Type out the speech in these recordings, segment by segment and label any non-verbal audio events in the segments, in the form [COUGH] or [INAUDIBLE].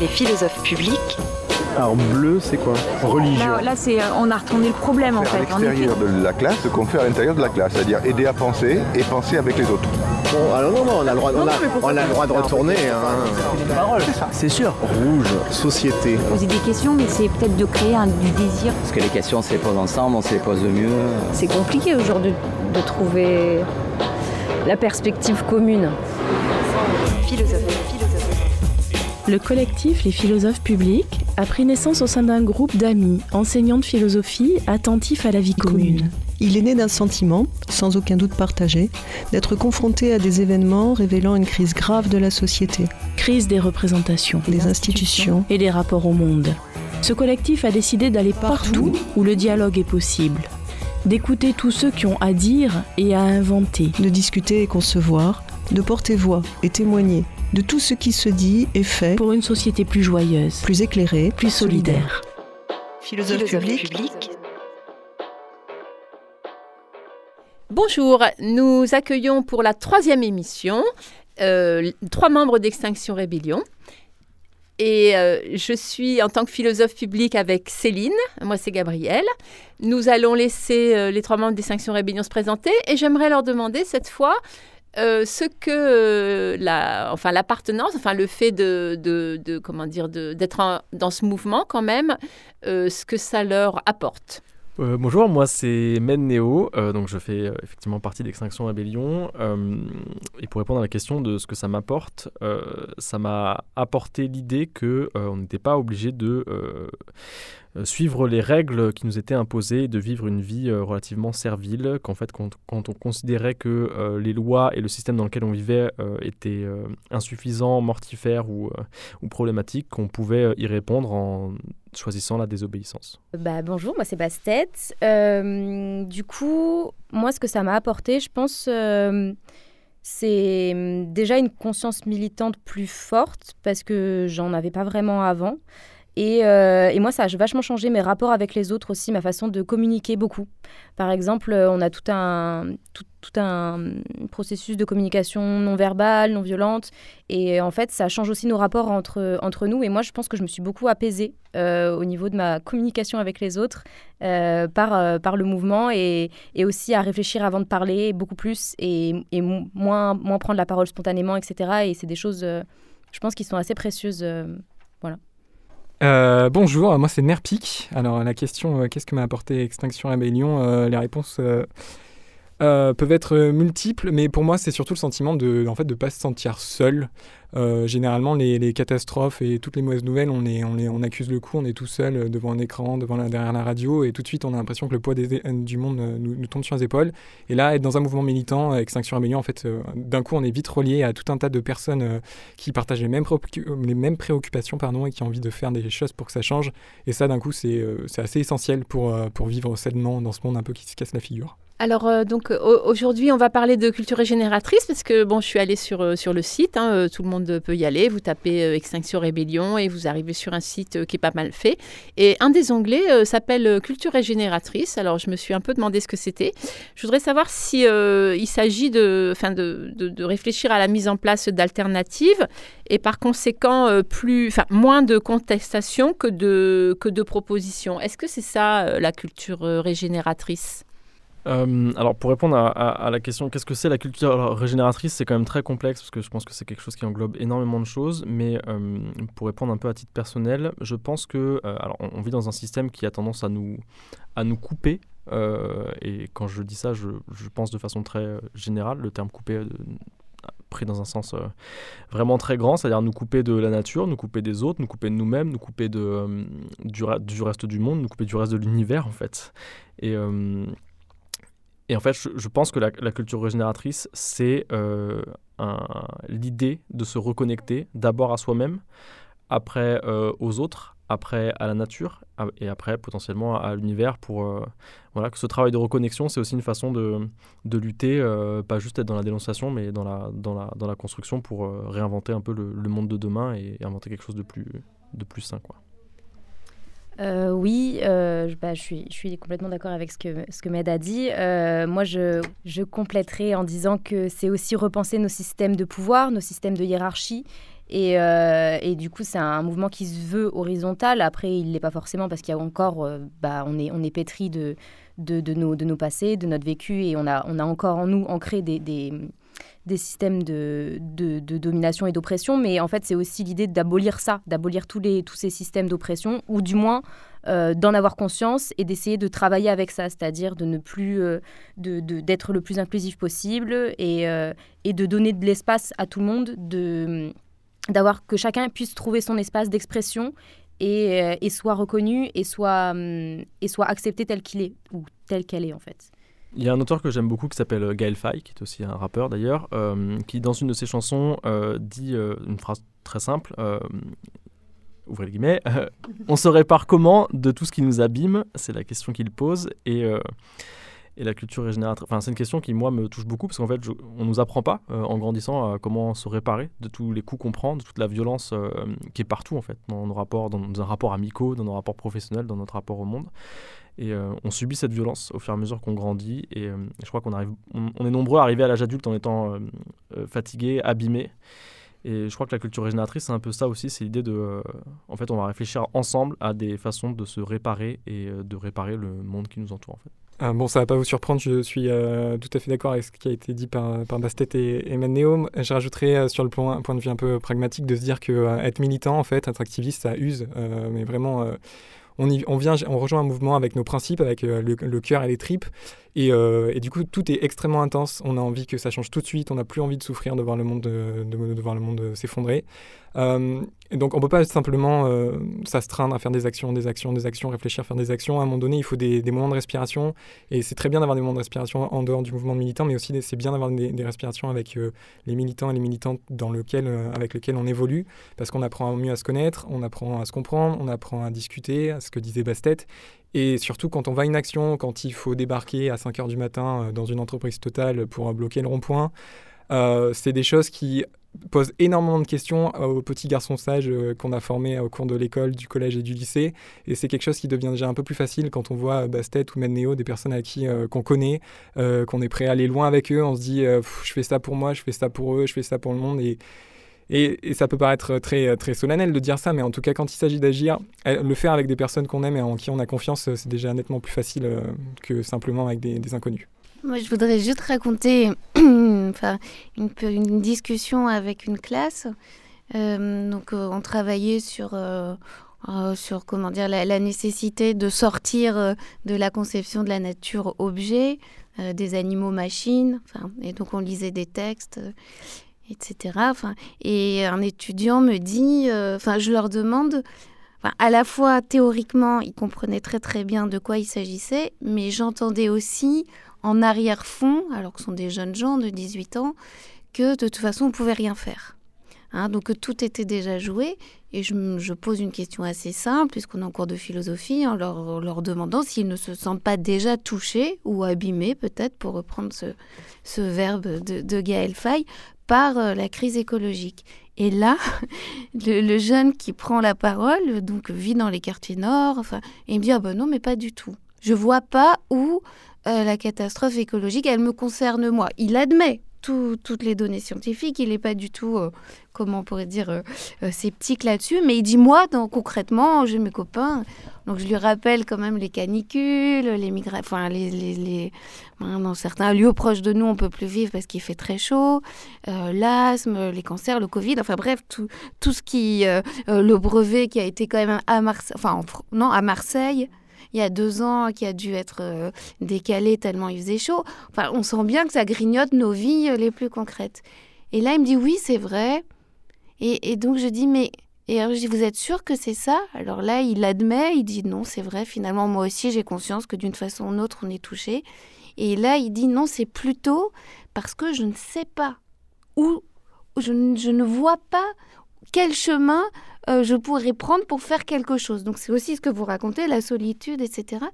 Les philosophes publics. Alors bleu, c'est quoi Religion. Là, là, c'est, on a retourné le problème en Faire à fait. Effet. l'extérieur de la classe ce qu'on fait à l'intérieur de la classe, c'est-à-dire aider à penser et penser avec les autres. Bon, alors non, non, on a le droit, on a, on a le droit de retourner. Hein. C'est sûr. Rouge, société. Poser des questions, mais c'est peut-être de créer un, du désir. Parce que les questions, on se les pose ensemble, on se les pose de mieux. C'est compliqué aujourd'hui de trouver la perspective commune. Philosophe. Le collectif Les philosophes publics a pris naissance au sein d'un groupe d'amis, enseignants de philosophie, attentifs à la vie commune. Il est né d'un sentiment, sans aucun doute partagé, d'être confronté à des événements révélant une crise grave de la société, Crise des représentations des institutions, et des rapports au monde. Ce collectif a décidé d'aller partout où le dialogue est possible, d'écouter tous ceux qui ont à dire et à inventer. de discuter et concevoir, de porter voix et témoigner de tout ce qui se dit et fait, pour une société plus joyeuse, plus éclairé, plus solidaire. Philosophe Philosophe public, public. Bonjour, nous accueillons pour la troisième émission euh, trois membres d'Extinction Rébellion. Et euh, je suis en tant que philosophe public avec Céline, moi c'est Gabrielle. Nous allons laisser euh, les trois membres d'Extinction Rébellion se présenter et j'aimerais leur demander cette fois euh, ce que euh, la, enfin l'appartenance, enfin le fait de, de, de- comment dire, d'être dans ce mouvement quand même, euh, ce que ça leur apporte. Bonjour, moi c'est Men Neo, donc je fais effectivement partie d'Extinction Rebellion. et pour répondre à la question de ce que ça m'apporte, ça m'a apporté l'idée que on n'était pas obligé de suivre les règles qui nous étaient imposées de vivre une vie euh, relativement servile, qu'en fait quand, quand on considérait que euh, les lois et le système dans lequel on vivait euh, étaient euh, insuffisants, mortifères ou, euh, ou problématiques, qu'on pouvait euh, y répondre en choisissant la désobéissance. Bah, bonjour, moi c'est Bastet. Euh, du coup, moi ce que ça m'a apporté, je pense, euh, c'est déjà une conscience militante plus forte parce que j'en avais pas vraiment avant. Et, euh, et moi, ça a vachement changé mes rapports avec les autres aussi, ma façon de communiquer beaucoup. Par exemple, euh, on a tout un, tout, un processus de communication non verbale, non violente. Et en fait, ça change aussi nos rapports entre, entre nous. Et moi, je pense que je me suis beaucoup apaisée euh, au niveau de ma communication avec les autres euh, par, euh, par le mouvement et, et aussi à réfléchir avant de parler beaucoup plus et, et mo- moins, moins prendre la parole spontanément, etc. Et c'est des choses, euh, je pense, qui sont assez précieuses. Euh. Euh, bonjour, moi c'est Nerpic. Alors la question euh, qu'est-ce que m'a apporté Extinction Rebellion? Euh, Les réponses euh, peuvent être multiples, mais pour moi c'est surtout le sentiment de en fait pas se sentir seul. Euh, généralement les, catastrophes et toutes les mauvaises nouvelles, on, est, on, est, on accuse le coup, on est tout seul euh, devant un écran, devant la, derrière la radio, et tout de suite on a l'impression que le poids des- euh, du monde nous, tombe sur les épaules. Et là, être dans un mouvement militant, Extinction Rebellion, en fait, d'un coup on est vite relié à tout un tas de personnes qui partagent les mêmes, préoccupations pardon, et qui ont envie de faire des choses pour que ça change. Et ça, d'un coup, c'est assez essentiel pour, pour vivre sainement dans ce monde un peu qui se casse la figure. Alors euh, donc au- aujourd'hui on va parler de culture régénératrice parce que bon je suis allée sur, euh, sur le site, hein, euh, tout le monde peut y aller, vous tapez Extinction Rébellion et vous arrivez sur un site qui est pas mal fait. Et un des onglets s'appelle culture régénératrice, alors je me suis un peu demandé ce que c'était. Je voudrais savoir si il s'agit de, de, de, réfléchir à la mise en place d'alternatives et par conséquent plus, moins de contestation que de, que de propositions. Est-ce que c'est ça la culture régénératrice? Euh, alors pour répondre à, la question qu'est-ce que c'est la culture régénératrice, c'est quand même très complexe parce que je pense que c'est quelque chose qui englobe énormément de choses. Mais euh, pour répondre un peu à titre personnel, je pense que euh, alors on, vit dans un système qui a tendance à nous à nous couper. et quand je dis ça, je, pense de façon très générale. Le terme couper pris dans un sens vraiment très grand, c'est-à-dire nous couper de la nature, nous couper des autres, nous couper de nous-mêmes, nous couper du, reste du monde, nous couper du reste de l'univers en fait. Et, et en fait, je, pense que la, culture régénératrice, c'est euh, l'idée de se reconnecter d'abord à soi-même, après euh, aux autres, après à la nature à- et après potentiellement à l'univers pour euh, voilà que ce travail de reconnexion c'est aussi une façon de, de lutter pas juste être dans la dénonciation mais dans la dans la dans la construction pour réinventer un peu le, le monde de demain et inventer quelque chose de plus de plus sain quoi. Euh, oui, euh, bah, je, suis, complètement d'accord avec ce que, ce Med a dit. Euh, moi, je, je compléterai en disant que c'est aussi repenser nos systèmes de pouvoir, nos systèmes de hiérarchie, Et, du coup, c'est un mouvement qui se veut horizontal. Après, il l'est pas forcément parce qu'il y a encore, bah, on est, pétri de, nos, passés, de notre vécu, et on a, encore en nous ancré des des systèmes de, de, domination et d'oppression, mais en fait c'est aussi l'idée d'abolir ça, d'abolir tous, tous ces systèmes d'oppression, ou du moins euh, d'en avoir conscience et d'essayer de travailler avec ça, c'est-à-dire de ne plus euh, de, d'être le plus inclusif possible et, euh, et de donner de l'espace à tout le monde, de, d'avoir que chacun puisse trouver son espace d'expression et, et soit reconnu et soit, et soit accepté tel qu'il est ou tel qu'elle est en fait. Il y a un auteur que j'aime beaucoup qui s'appelle euh, Gaël Faye, qui est aussi un rappeur d'ailleurs, euh, qui dans une de ses chansons euh, dit une phrase très simple, ouvrez les guillemets, on se répare comment de tout ce qui nous abîme? C'est la question qu'il pose et, et la culture régénératrice. Enfin, c'est une question qui moi me touche beaucoup parce qu'en fait, on nous apprend pas en grandissant à comment se réparer de tous les coups qu'on prend, de toute la violence qui est partout en fait, dans nos rapports, dans nos rapports amicaux, dans nos rapports professionnels, dans notre rapport au monde. Et euh, on subit cette violence au fur et à mesure qu'on grandit. Et euh, je crois qu'on arrive, on, est nombreux à arriver à l'âge adulte en étant euh, fatigués, abîmés. Et je crois que la culture régénératrice, c'est un peu ça aussi, c'est l'idée de... en fait, on va réfléchir ensemble à des façons de se réparer et de réparer le monde qui nous entoure, en fait. bon, ça va pas vous surprendre, je suis tout à fait d'accord avec ce qui a été dit par, Bastet et, et. Je rajouterais sur le point, point de vue un peu pragmatique de se dire que être militant, en fait, être activiste, ça use, mais vraiment on, on, vient, on rejoint un mouvement avec nos principes, avec euh, le, cœur et les tripes. Euh, et, du coup, tout est extrêmement intense. On a envie que ça change tout de suite. On n'a plus envie de souffrir de voir le monde, de, voir le monde s'effondrer. Euh, donc, on ne peut pas simplement s'astreindre à faire des actions, des actions, des actions, réfléchir, faire des actions. À un moment donné, il faut des, moments de respiration. Et c'est très bien d'avoir des moments de respiration en dehors du mouvement militant, mais aussi c'est bien d'avoir des, respirations avec les militants et les militantes dans lequel, avec lesquels on évolue, parce qu'on apprend mieux à se connaître, on apprend à se comprendre, on apprend à discuter, à ce que disait Bastet. Et surtout quand on va à une action, quand il faut débarquer à 5 heures du matin euh, dans une entreprise totale pour bloquer le rond-point, euh, c'est des choses qui posent énormément de questions aux petits garçons sages euh, qu'on a formés au cours de l'école, du collège et du lycée. Et c'est quelque chose qui devient déjà un peu plus facile quand on voit Bastet ou Medneo, des personnes à qui qu'on connaît, qu'on est prêt à aller loin avec eux. On se dit, je fais ça pour moi, je fais ça pour eux, je fais ça pour le monde. Et, et, ça peut paraître très, très solennel de dire ça, mais en tout cas, quand il s'agit d'agir, le faire avec des personnes qu'on aime et en qui on a confiance, c'est déjà nettement plus facile euh, que simplement avec des, inconnus. Moi, je voudrais juste raconter [CLEARS THROAT] une, discussion avec une classe. Euh, donc, euh, on travaillait sur, sur comment dire, la, nécessité de sortir de la conception de la nature objet, des animaux machines. Et donc, on lisait des textes etc. Et un étudiant me dit, euh, je leur demande, à la fois théoriquement, ils comprenaient très très bien de quoi il s'agissait, mais j'entendais aussi en arrière-fond, alors que ce sont des jeunes gens de 18 ans, que de toute façon on pouvait rien faire. Hein, donc tout était déjà joué et je, pose une question assez simple, puisqu'on est en cours de philosophie, en leur, demandant s'ils ne se sentent pas déjà touchés ou abîmés, peut-être, pour reprendre ce, ce verbe de, de Gaël Faye, par euh, la crise écologique. Et là, [LAUGHS] le, jeune qui prend la parole, donc vit dans les quartiers nord, enfin, il me dit ah ben non mais pas du tout. Je vois pas où euh, la catastrophe écologique elle me concerne moi. Il admet toutes les données scientifiques. Il n'est pas du tout, euh, comment on pourrait dire, euh, sceptique là-dessus. Mais il dit, moi, donc, concrètement, j'ai mes copains. Donc, je lui rappelle quand même les canicules, les migraines, enfin, les, les, hein, dans certains lieux proches de nous, on peut plus vivre parce qu'il fait très chaud. L'asthme, les cancers, le Covid, enfin, bref, tout, tout ce qui... le brevet qui a été quand même à Marseille, enfin, non, à Marseille il y a deux ans qui a dû être euh, décalé tellement il faisait chaud. Enfin, on sent bien que ça grignote nos vies euh, les plus concrètes. Et là, il me dit oui, c'est vrai. Et, donc je dis mais et alors je dis vous êtes sûr que c'est ça? Alors là, il admet, il dit non, c'est vrai. Finalement, moi aussi, j'ai conscience que d'une façon ou d'une autre, on est touché. Et là, il dit non, c'est plutôt parce que je ne sais pas où, je, je ne vois pas quel chemin euh, je pourrais prendre pour faire quelque chose. Donc c'est aussi ce que vous racontez, la solitude, etc.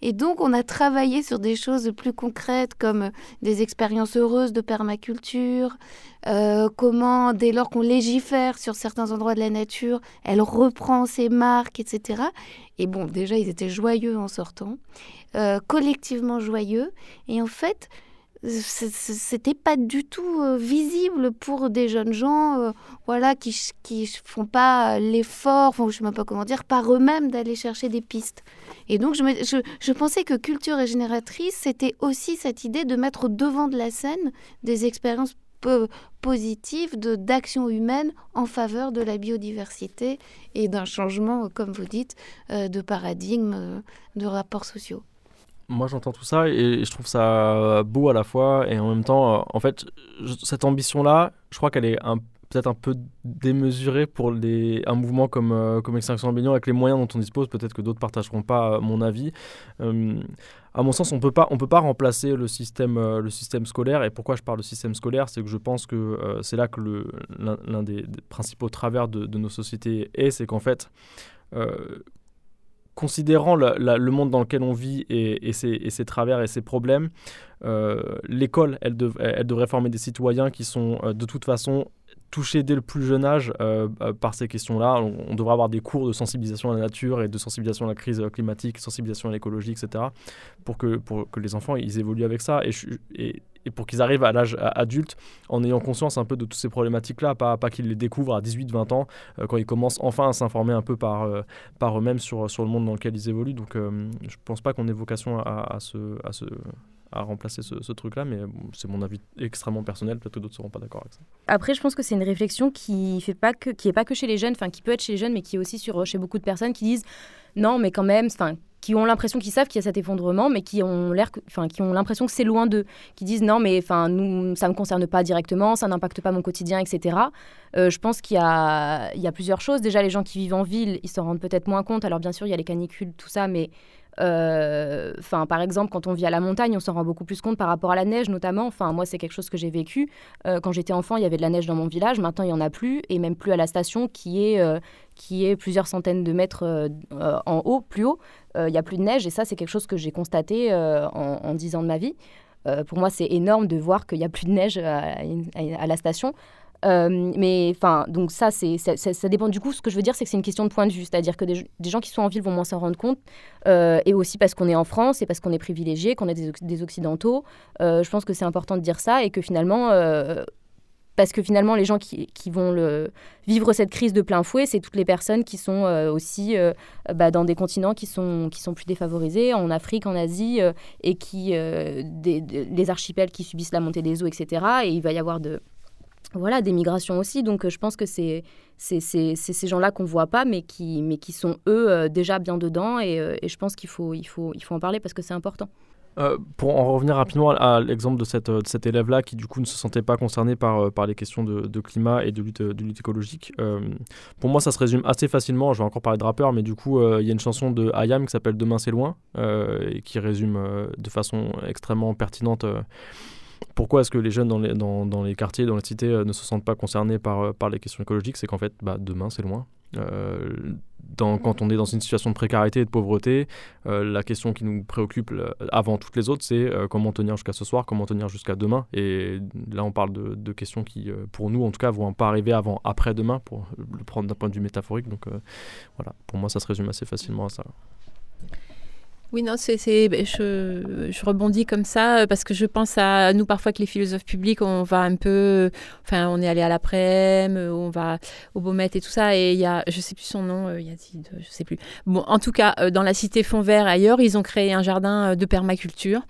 Et donc on a travaillé sur des choses plus concrètes comme des expériences heureuses de permaculture, euh, comment dès lors qu'on légifère sur certains endroits de la nature, elle reprend ses marques, etc. Et bon, déjà ils étaient joyeux en sortant, euh, collectivement joyeux. Et en fait, c'était pas du tout euh, visible pour des jeunes gens euh, voilà qui qui font pas l'effort je sais même pas comment dire par eux-mêmes d'aller chercher des pistes. Et donc je, je, je, pensais que culture régénératrice c'était aussi cette idée de mettre au devant de la scène des expériences positives de d'action humaine en faveur de la biodiversité et d'un changement comme vous dites euh, de paradigme de rapports sociaux moi j'entends tout ça et, je trouve ça beau à la fois et en même temps, euh, en fait, cette ambition-là, je crois qu'elle est peut-être un peu démesurée pour un mouvement comme, euh, comme Extinction Rebellion avec les moyens dont on dispose. Peut-être que d'autres partageront pas euh, mon avis. à mon sens, on peut pas, on peut pas remplacer le système, le système scolaire. Et pourquoi je parle de système scolaire, c'est que je pense que c'est là que l'un des, principaux travers de nos sociétés est, c'est qu'en fait considérant le monde dans lequel on vit et, ses, travers et ses problèmes, euh, l'école, elle, elle, devrait former des citoyens qui sont euh, de toute façon touchés dès le plus jeune âge euh, par ces questions-là. On, devrait avoir des cours de sensibilisation à la nature et de sensibilisation à la crise climatique, sensibilisation à l'écologie, etc., pour que, pour que les enfants ils évoluent avec ça. Et, et, et pour qu'ils arrivent à l'âge adulte en ayant conscience un peu de toutes ces problématiques-là, pas, pas qu'ils les découvrent à 18-20 ans, euh, quand ils commencent enfin à s'informer un peu par, euh, par eux-mêmes sur, sur le monde dans lequel ils évoluent. Donc euh, je pense pas qu'on ait vocation à, à, à, se, à remplacer ce, truc-là, mais c'est mon avis extrêmement personnel, peut-être que d'autres ne seront pas d'accord avec ça. Après, je pense que c'est une réflexion qui fait pas que, pas que chez les jeunes, enfin qui peut être chez les jeunes, mais qui est aussi sur, chez beaucoup de personnes qui disent non, mais quand même, enfin qui ont l'impression qu'ils savent qu'il y a cet effondrement, mais qui ont l'air, enfin, qui ont l'impression que c'est loin d'eux, qui disent non, mais enfin, nous, ça me concerne pas directement, ça n'impacte pas mon quotidien, etc. Euh, je pense qu'il y a, il y a plusieurs choses. Déjà, les gens qui vivent en ville, ils s'en rendent peut-être moins compte. Alors bien sûr, il y a les canicules, tout ça, mais euh, enfin, par exemple, quand on vit à la montagne, on s'en rend beaucoup plus compte par rapport à la neige, notamment. Enfin, moi, c'est quelque chose que j'ai vécu. Euh, quand j'étais enfant, il y avait de la neige dans mon village. Maintenant, il y en a plus, et même plus à la station, qui est euh, qui est plusieurs centaines de mètres en haut, plus haut. Il n'y a plus de neige, et ça, c'est quelque chose que j'ai constaté en, 10 ans de ma vie. pour moi, c'est énorme de voir qu'il n'y a plus de neige à la station. Euh, mais enfin, donc ça, ça, dépend du coup. Ce que je veux dire, c'est que c'est une question de point de vue. C'est-à-dire que des, gens qui sont en ville vont moins s'en rendre compte. Euh, et aussi parce qu'on est en France et parce qu'on est privilégié, qu'on est des, Occidentaux. Euh, je pense que c'est important de dire ça et que finalement. parce que finalement, les gens qui, vont vivre cette crise de plein fouet, c'est toutes les personnes qui sont aussi bah, dans des continents qui sont, qui sont plus défavorisés, en Afrique, en Asie, et qui, des, des, archipels qui subissent la montée des eaux, etc. Et il va y avoir de, voilà, des migrations aussi. Donc, euh, je pense que c'est ces gens-là qu'on ne voit pas, mais qui, mais qui sont, eux, euh, déjà bien dedans. Et, euh, et je pense qu'il faut, il faut, il faut en parler parce que c'est important. pour en revenir rapidement à, l'exemple de, de cet élève-là qui du coup ne se sentait pas concerné par, par les questions de, de, climat et de lutte, de lutte écologique, pour moi ça se résume assez facilement, je vais encore parler de rappeur, mais du coup il y a une chanson de Ayam qui s'appelle Demain c'est loin et qui résume de façon extrêmement pertinente pourquoi est-ce que les jeunes dans les, quartiers, dans les cités, euh, ne se sentent pas concernés par, euh, par les questions écologiques C'est qu'en fait, bah, demain, c'est loin. Euh, quand on est dans une situation de précarité et de pauvreté, la question qui nous préoccupe avant toutes les autres, c'est comment tenir jusqu'à ce soir, comment tenir jusqu'à demain. Et là, on parle de, de questions qui, pour nous, en tout cas, vont pas arriver avant, après-demain, pour le prendre d'un point de vue métaphorique. Donc voilà, pour moi, ça se résume assez facilement à ça. Oui, non, c'est, ben, je, rebondis comme ça euh, parce que je pense à nous parfois que les philosophes publics, on va un peu, enfin, on est allé à l'après-midi, on va au Beaumet et tout ça, et il y a, je sais plus son nom, il y a, je sais plus. Bon, en tout cas, euh, dans la cité Fond-Vert ailleurs, ils ont créé un jardin euh, de permaculture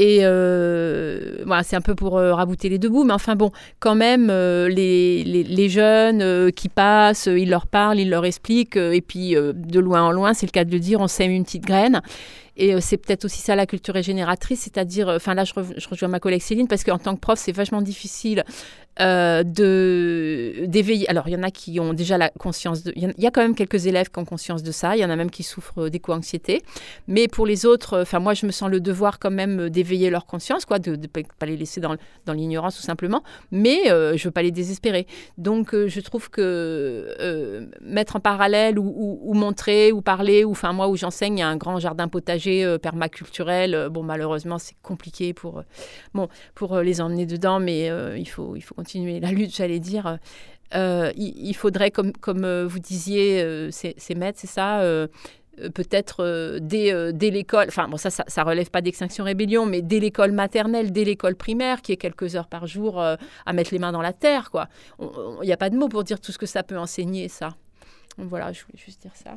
et euh, c'est un peu pour euh, rabouter les deux bouts, mais enfin bon, quand même, euh, les, les, les, jeunes qui passent, ils leur parlent, ils leur expliquent, et puis de loin en loin, c'est le cas de le dire, on sème une petite graine. Et c'est peut-être aussi ça la culture régénératrice, c'est-à-dire, enfin là je, rejoins ma collègue Céline, parce qu'en tant que prof, c'est vachement difficile euh, d'éveiller. Alors, il y en a qui ont déjà la conscience. Il y, a quand même quelques élèves qui ont conscience de ça. Il y en a même qui souffrent d'éco-anxiété. Mais pour les autres, enfin, moi, je me sens le devoir quand même d'éveiller leur conscience, quoi, de ne pas les laisser dans, l'ignorance tout simplement. Mais euh, je veux pas les désespérer. Donc, euh, je trouve que mettre en parallèle ou, montrer ou parler, ou enfin, moi, où j'enseigne, il y a un grand jardin potager permaculturel. bon, malheureusement, c'est compliqué pour, bon, pour les emmener dedans, mais il faut, il faut continuer la lutte, j'allais dire. Euh, il, faudrait, comme, comme euh, vous disiez, euh, c'est maîtres, c'est ça, peut-être dès, dès l'école, enfin bon ça, ça, ça relève pas d'extinction rébellion, mais dès l'école maternelle, dès l'école primaire, qui est quelques heures par jour à mettre les mains dans la terre, quoi. Il n'y a pas de mots pour dire tout ce que ça peut enseigner, ça. voilà, je voulais juste dire ça.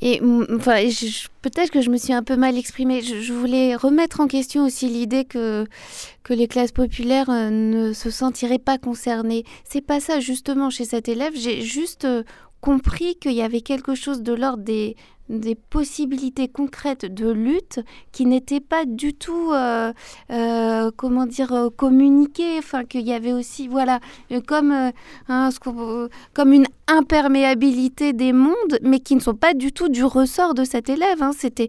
Et enfin, peut-être que je me suis un peu mal exprimée. Je, voulais remettre en question aussi l'idée que, que les classes populaires euh, ne se sentiraient pas concernées. C'est pas ça justement chez cet élève. J'ai juste euh, compris qu'il y avait quelque chose de l'ordre des, des possibilités concrètes de lutte qui n'étaient pas du tout, euh, euh, comment dire, euh, communiquées. Enfin, qu'il y avait aussi, voilà, comme, hein, comme une imperméabilité des mondes, mais qui ne sont pas du tout du ressort de cet élève. Hein. C'était,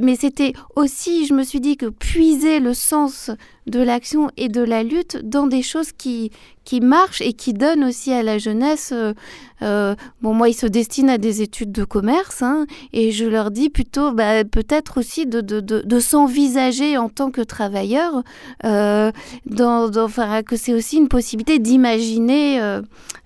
mais c'était aussi, je me suis dit que puiser le sens de l'action et de la lutte dans des choses qui, qui marchent et qui donnent aussi à la jeunesse. Euh, euh, bon, moi, ils se destinent à des études de commerce hein, et je leur dis plutôt bah, peut-être aussi de, de, de, s'envisager en tant que travailleur, euh, dans, que c'est aussi une possibilité d'imaginer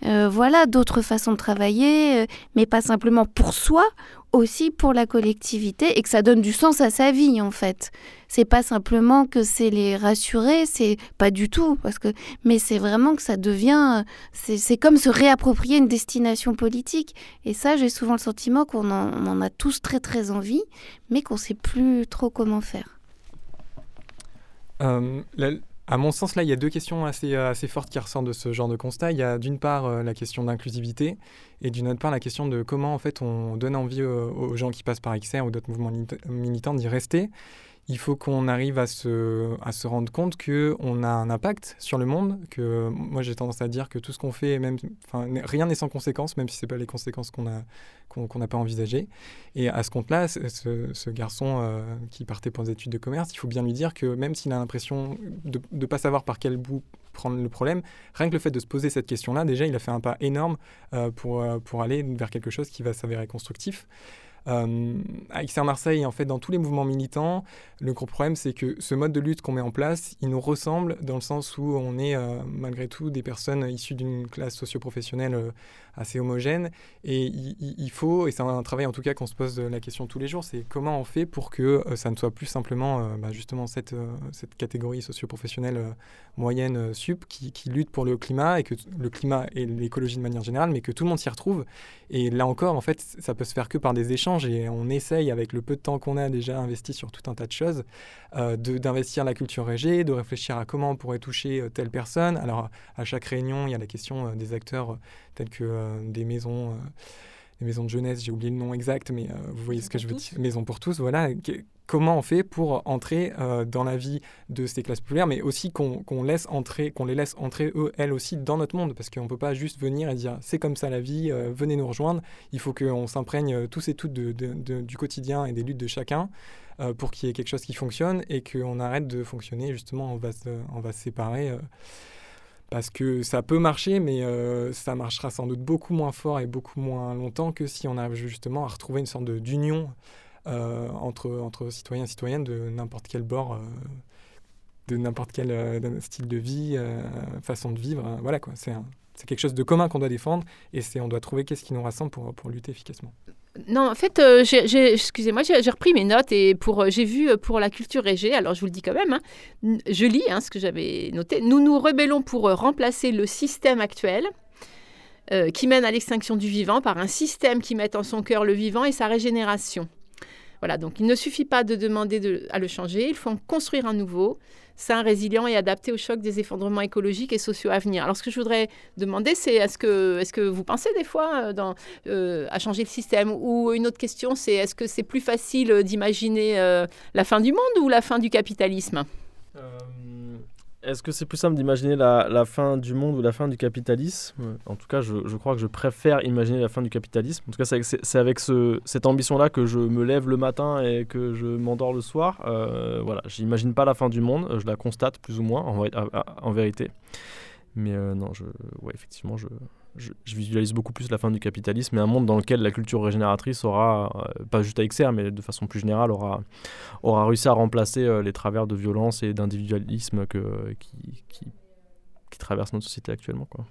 voilà, d'autres façons de travailler, mais pas simplement pour soi aussi pour la collectivité et que ça donne du sens à sa vie en fait. C'est pas simplement que c'est les rassurer, c'est pas du tout parce que mais c'est vraiment que ça devient c'est comme se réapproprier une destination politique et ça j'ai souvent le sentiment qu'on en, a tous très très envie mais qu'on sait plus trop comment faire. Euh, à mon sens, là, il y a deux questions assez, euh, assez fortes qui ressortent de ce genre de constat. Il y a d'une part euh, la question d'inclusivité et d'une autre part la question de comment en fait on donne envie euh, aux gens qui passent par XR ou d'autres mouvements militants d'y rester il faut qu'on arrive à se, à se rendre compte qu'on a un impact sur le monde, que moi j'ai tendance à dire que tout ce qu'on fait, même, rien n'est sans conséquences, même si ce n'est pas les conséquences qu'on n'a qu'on pas envisagées. Et à ce compte-là, ce, ce, garçon euh, qui partait pour des études de commerce, il faut bien lui dire que même s'il a l'impression de ne pas savoir par quel bout prendre le problème, rien que le fait de se poser cette question-là, déjà, il a fait un pas énorme euh, pour, euh, pour aller vers quelque chose qui va s'avérer constructif. Euh, avec Marseille, en fait, dans tous les mouvements militants, le gros problème, c'est que ce mode de lutte qu'on met en place, il nous ressemble dans le sens où on est euh, malgré tout des personnes issues d'une classe socio-professionnelle euh, assez homogène. Et il, faut, et c'est un travail en tout cas qu'on se pose la question tous les jours, c'est comment on fait pour que ça ne soit plus simplement bah, justement cette, cette catégorie socio-professionnelle moyenne sup qui, qui, lutte pour le climat et que le climat et l'écologie de manière générale, mais que tout le monde s'y retrouve. Et là encore, en fait, ça peut se faire que par des échanges et on essaye, avec le peu de temps qu'on a déjà investi sur tout un tas de choses, euh, d'investir la culture régée, de réfléchir à comment on pourrait toucher euh, telle personne. Alors, à chaque réunion, il y a la question euh, des acteurs tels que des maisons maisons de jeunesse, j'ai oublié le nom exact, mais vous voyez ce que je veux dire. Maison pour tous, voilà comment on fait pour entrer euh, dans la vie de ces classes populaires, mais aussi qu'on laisse les laisse entrer eux, elles aussi dans notre monde, parce qu'on ne peut pas juste venir et dire c'est comme ça la vie, euh, venez nous rejoindre. Il faut qu'on s'imprègne euh, tous et toutes du quotidien et des luttes de chacun pour qu'il y ait quelque chose qui fonctionne et qu'on arrête de fonctionner justement, on va se, on va se séparer. parce que ça peut marcher, mais ça marchera sans doute beaucoup moins fort et beaucoup moins longtemps que si on arrive justement à retrouver une sorte d'union entre, entre citoyens et citoyennes de n'importe quel bord, euh, de n'importe quel euh, style de vie, façon de vivre. voilà quoi, c'est c'est quelque chose de commun qu'on doit défendre et c'est on doit trouver qu'est-ce qui nous rassemble pour, pour lutter efficacement. Non, en fait, excusez-moi, j'ai repris mes notes et pour j'ai vu pour la culture régée, alors je vous le dis quand même, hein, je lis hein, ce que j'avais noté. Nous nous rebellons pour remplacer le système actuel qui mène à l'extinction du vivant par un système qui met en son cœur le vivant et sa régénération. Voilà, donc il ne suffit pas de demander à le changer, il faut en construire un nouveau, sain, résilient et adapté au choc des effondrements écologiques et sociaux à venir. Alors ce que je voudrais demander, c'est est-ce que, est que vous pensez des fois euh, euh, à changer le système? Ou une autre question, c'est est-ce que c'est plus facile d'imaginer euh, la fin du monde ou la fin du capitalisme? Est-ce que c'est plus simple d'imaginer la, fin du monde ou la fin du capitalisme? En tout cas, je, crois que je préfère imaginer la fin du capitalisme. En tout cas, c'est avec, ce, cette ambition-là que je me lève le matin et que je m'endors le soir. Euh, voilà, j'imagine pas la fin du monde, je la constate plus ou moins en vérité. Mais euh, non, je, ouais, effectivement, je, je, visualise beaucoup plus la fin du capitalisme et un monde dans lequel la culture régénératrice aura, euh, pas juste à XR, mais de façon plus générale, aura, aura réussi à remplacer euh, les travers de violence et d'individualisme qui, qui, qui, traversent notre société actuellement. Quoi.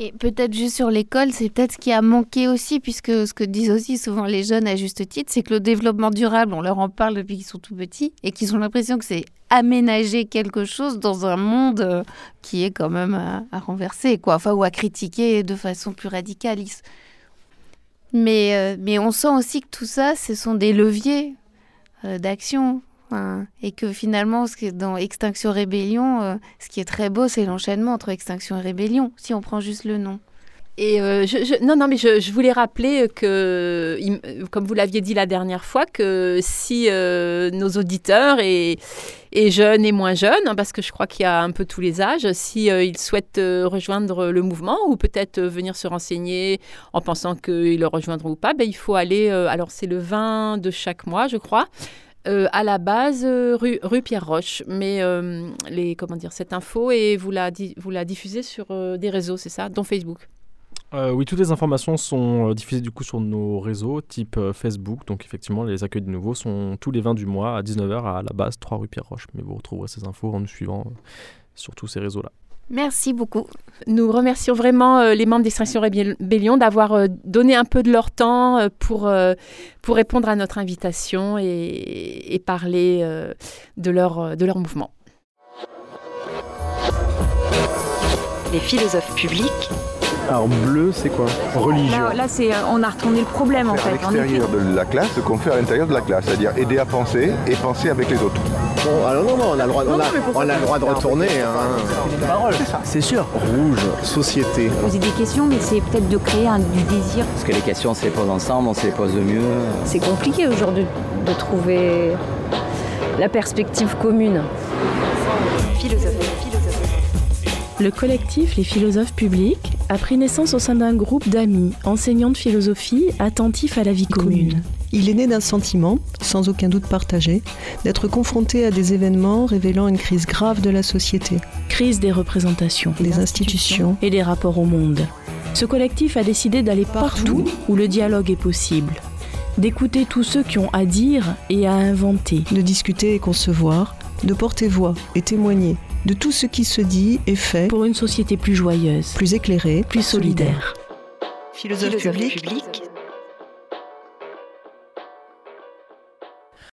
Et peut-être juste sur l'école, c'est peut-être ce qui a manqué aussi, puisque ce que disent aussi souvent les jeunes à juste titre, c'est que le développement durable, on leur en parle depuis qu'ils sont tout petits, et qu'ils ont l'impression que c'est aménager quelque chose dans un monde euh, qui est quand même à, renverser, quoi, enfin, ou à critiquer de façon plus radicale. Mais, euh, mais on sent aussi que tout ça, ce sont des leviers euh, et que finalement, ce qui dans Extinction Rébellion, ce qui est très beau, c'est l'enchaînement entre Extinction et Rébellion, si on prend juste le nom. Et euh, non, non, mais je, voulais rappeler que, comme vous l'aviez dit la dernière fois, que si euh, nos auditeurs et, et, jeunes et moins jeunes, hein, parce que je crois qu'il y a un peu tous les âges, si euh, ils souhaitent rejoindre le mouvement ou peut-être venir se renseigner en pensant qu'ils le rejoindront ou pas, ben, il faut aller. alors c'est le 20 de chaque mois, je crois. À la base, rue, rue, Pierre Roche. Mais les, comment dire, cette info, et vous la, vous la diffusez sur des réseaux, c'est ça, dont Facebook euh, oui, toutes les informations sont euh, diffusées du coup sur nos réseaux type euh, Facebook. Donc effectivement, les accueils de nouveau sont tous les 20 du mois à 19h à la base 3 rue Pierre-Roche. Mais vous retrouverez ces infos en nous suivant sur tous ces réseaux-là. Merci beaucoup. Nous remercions vraiment les membres d'Extinction Rébellion d'avoir donné un peu de leur temps pour, pour répondre à notre invitation et, et parler de, leur, de leur mouvement. Les philosophes publics alors bleu, c'est quoi? Religion. Là, c'est, euh, on a retourné le problème en fait. À l'extérieur de la classe, ce qu'on fait à l'intérieur de la classe, c'est-à-dire aider à penser et penser avec les autres. Bon, alors non, non, on a le droit, on a, on a le droit de retourner. Hein. C'est sûr. Rouge, société. Poser des questions, mais c'est peut-être de créer un, du désir. Parce que les questions, on se les pose ensemble, on se les pose de mieux. C'est compliqué aujourd'hui de trouver la perspective commune. Philosophie. Le collectif Les philosophes publics a pris naissance au sein d'un groupe d'amis, enseignants de philosophie, attentifs à la vie commune. Il est né d'un sentiment, sans aucun doute partagé, d'être confronté à des événements révélant une crise grave de la société. Crise des représentations, des institutions et des rapports au monde. Ce collectif a décidé d'aller partout où le dialogue est possible, d'écouter tous ceux qui ont à dire et à inventer, de discuter et concevoir, de porter voix et témoigner de tout ce qui se dit et fait pour une société plus joyeuse, plus éclairée, plus solidaire. Philosophie, publique